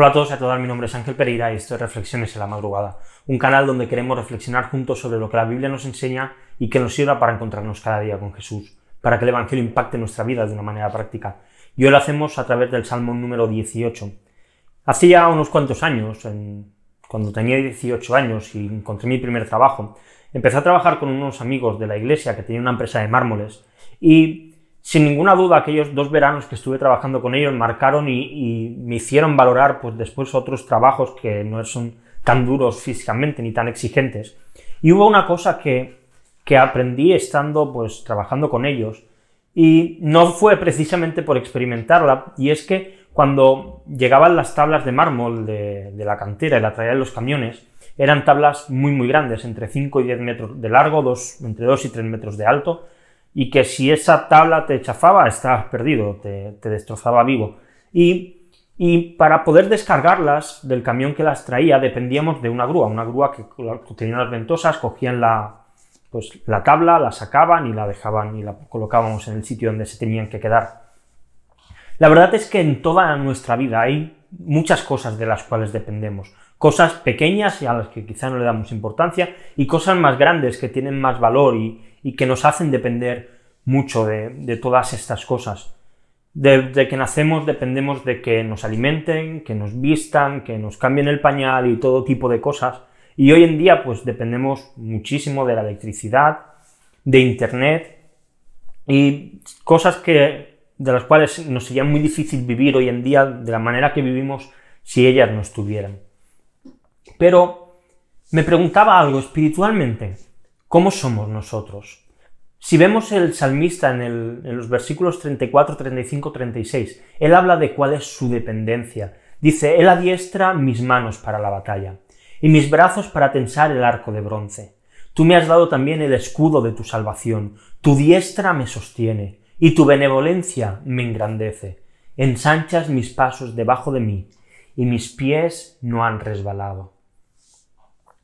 Hola a todos y a todas, mi nombre es Ángel Pereira y esto es Reflexiones en la Madrugada, un canal donde queremos reflexionar juntos sobre lo que la Biblia nos enseña y que nos sirva para encontrarnos cada día con Jesús, para que el Evangelio impacte nuestra vida de una manera práctica. Y hoy lo hacemos a través del Salmo número 18. Hace ya unos cuantos años, cuando tenía 18 años y encontré mi primer trabajo, empecé a trabajar con unos amigos de la iglesia que tenían una empresa de mármoles y sin ninguna duda, aquellos dos veranos que estuve trabajando con ellos marcaron y, me hicieron valorar pues, después otros trabajos que no son tan duros físicamente ni tan exigentes. Y hubo una cosa que, que aprendí estando pues, trabajando con ellos, y no fue precisamente por experimentarla, y es que cuando llegaban las tablas de mármol de, la cantera y la traían los camiones, eran tablas muy muy grandes, entre 5 y 10 metros de largo, dos, entre 2 y 3 metros de alto, y que si esa tabla te chafaba, estabas perdido, te, destrozaba vivo. Y, para poder descargarlas del camión que las traía dependíamos de una grúa, una grúa que, tenía las ventosas, cogían la, pues, la tabla, la sacaban y la dejaban y la colocábamos en el sitio donde se tenían que quedar. La verdad es que en toda nuestra vida hay muchas cosas de las cuales dependemos. Cosas pequeñas y a las que quizá no le damos importancia y cosas más grandes que tienen más valor y, y que nos hacen depender mucho de, todas estas cosas. Desde que nacemos dependemos de que nos alimenten, que nos vistan, que nos cambien el pañal y todo tipo de cosas. Y hoy en día pues dependemos muchísimo de la electricidad, de internet y cosas que de las cuales nos sería muy difícil vivir hoy en día de la manera que vivimos si ellas no estuvieran. Pero me preguntaba algo espiritualmente. ¿Cómo somos nosotros? Si vemos el salmista en, los versículos 34, 35, 36, él habla de cuál es su dependencia. Dice, Él adiestra mis manos para la batalla y mis brazos para tensar el arco de bronce. Tú me has dado también el escudo de tu salvación, tu diestra me sostiene y tu benevolencia me engrandece. Ensanchas mis pasos debajo de mí y mis pies no han resbalado.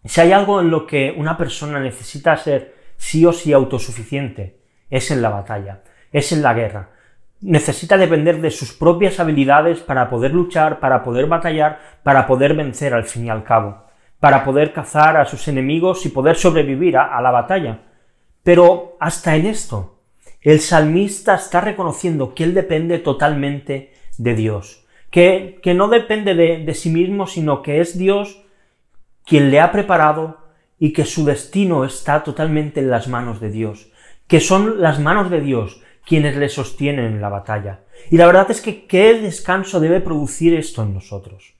Si hay algo en lo que una persona necesita ser sí o sí autosuficiente, es en la batalla, es en la guerra. Necesita depender de sus propias habilidades para poder luchar, para poder batallar, para poder vencer al fin y al cabo, para poder cazar a sus enemigos y poder sobrevivir a, la batalla. Pero hasta en esto, el salmista está reconociendo que él depende totalmente de Dios, que, no depende de, de sí mismo, sino que es Dios quien le ha preparado y que su destino está totalmente en las manos de Dios, que son las manos de Dios quienes le sostienen en la batalla. Y la verdad es que qué descanso debe producir esto en nosotros.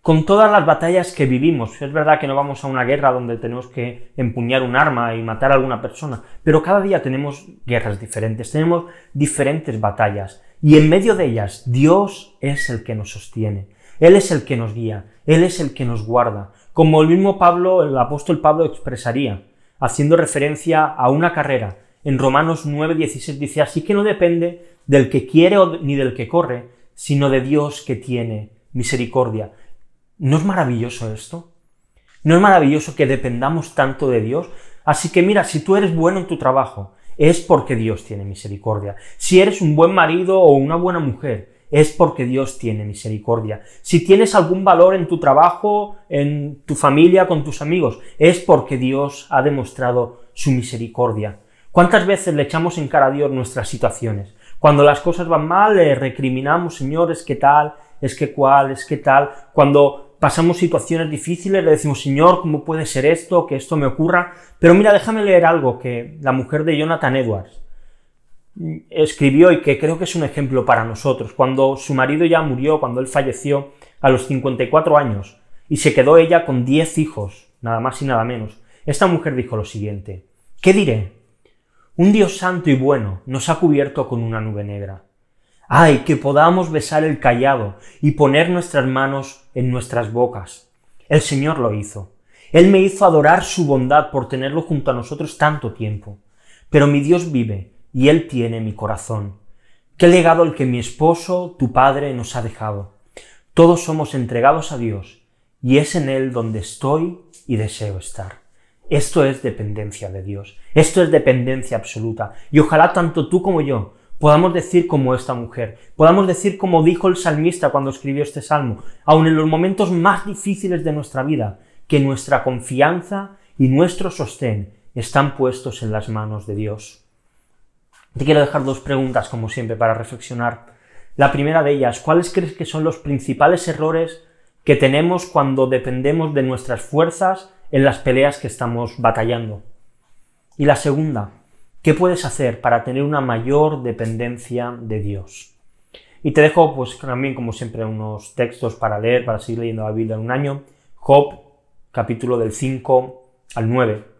Con todas las batallas que vivimos, es verdad que no vamos a una guerra donde tenemos que empuñar un arma y matar a alguna persona, pero cada día tenemos guerras diferentes, tenemos diferentes batallas, y en medio de ellas Dios es el que nos sostiene, Él es el que nos guía, Él es el que nos guarda, como el mismo Pablo, el apóstol Pablo expresaría, haciendo referencia a una carrera. En Romanos 9:16 dice, así que no depende del que quiere ni del que corre, sino de Dios que tiene misericordia. ¿No es maravilloso esto? ¿No es maravilloso que dependamos tanto de Dios? Así que mira, si tú eres bueno en tu trabajo, es porque Dios tiene misericordia. Si eres un buen marido o una buena mujer, es porque Dios tiene misericordia. Si tienes algún valor en tu trabajo, en tu familia, con tus amigos, es porque Dios ha demostrado su misericordia. ¿Cuántas veces le echamos en cara a Dios nuestras situaciones? Cuando las cosas van mal, le recriminamos, Señor, es que tal, es que cual, es que tal. Cuando pasamos situaciones difíciles, le decimos, Señor, ¿cómo puede ser esto, que esto me ocurra? Pero mira, déjame leer algo que la mujer de Jonathan Edwards, escribió y que creo que es un ejemplo para nosotros. Cuando su marido ya murió, cuando él falleció a los 54 años y se quedó ella con 10 hijos, nada más y nada menos, esta mujer dijo lo siguiente, ¿qué diré? Un Dios santo y bueno nos ha cubierto con una nube negra. ¡Ay, que podamos besar el callado y poner nuestras manos en nuestras bocas! El Señor lo hizo. Él me hizo adorar su bondad por tenerlo junto a nosotros tanto tiempo. Pero mi Dios vive y Él tiene mi corazón. Qué legado el que mi esposo, tu padre, nos ha dejado. Todos somos entregados a Dios, y es en Él donde estoy y deseo estar. Esto es dependencia de Dios, esto es dependencia absoluta, y ojalá tanto tú como yo podamos decir como esta mujer, podamos decir como dijo el salmista cuando escribió este salmo, aun en los momentos más difíciles de nuestra vida, que nuestra confianza y nuestro sostén están puestos en las manos de Dios. Te quiero dejar dos preguntas, como siempre, para reflexionar. La primera de ellas, ¿cuáles crees que son los principales errores que tenemos cuando dependemos de nuestras fuerzas en las peleas que estamos batallando? Y la segunda, ¿qué puedes hacer para tener una mayor dependencia de Dios? Y te dejo, pues también, como siempre, unos textos para leer, para seguir leyendo la Biblia en un año. Job, capítulo del 5 al 9.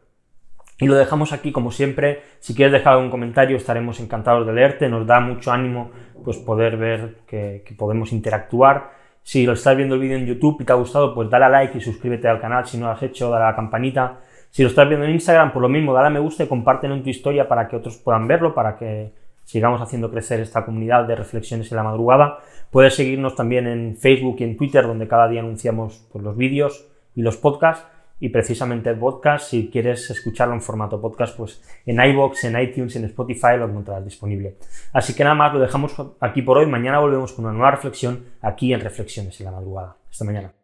Y lo dejamos aquí, como siempre. Si quieres dejar algún comentario, estaremos encantados de leerte. Nos da mucho ánimo pues, poder ver que, que podemos interactuar. Si lo estás viendo el vídeo en YouTube y te ha gustado, pues dale a like y suscríbete al canal si no lo has hecho, dale a la campanita. Si lo estás viendo en Instagram, por lo mismo, dale a me gusta y compártelo en tu historia para que otros puedan verlo, para que sigamos haciendo crecer esta comunidad de reflexiones en la madrugada. Puedes seguirnos también en Facebook y en Twitter, donde cada día anunciamos pues, los vídeos y los podcasts y precisamente el podcast, si quieres escucharlo en formato podcast, pues en iBox, en iTunes, en Spotify lo encontrarás disponible. Así que nada más, lo dejamos aquí por hoy. Mañana volvemos con una nueva reflexión aquí en Reflexiones en la madrugada. Hasta mañana.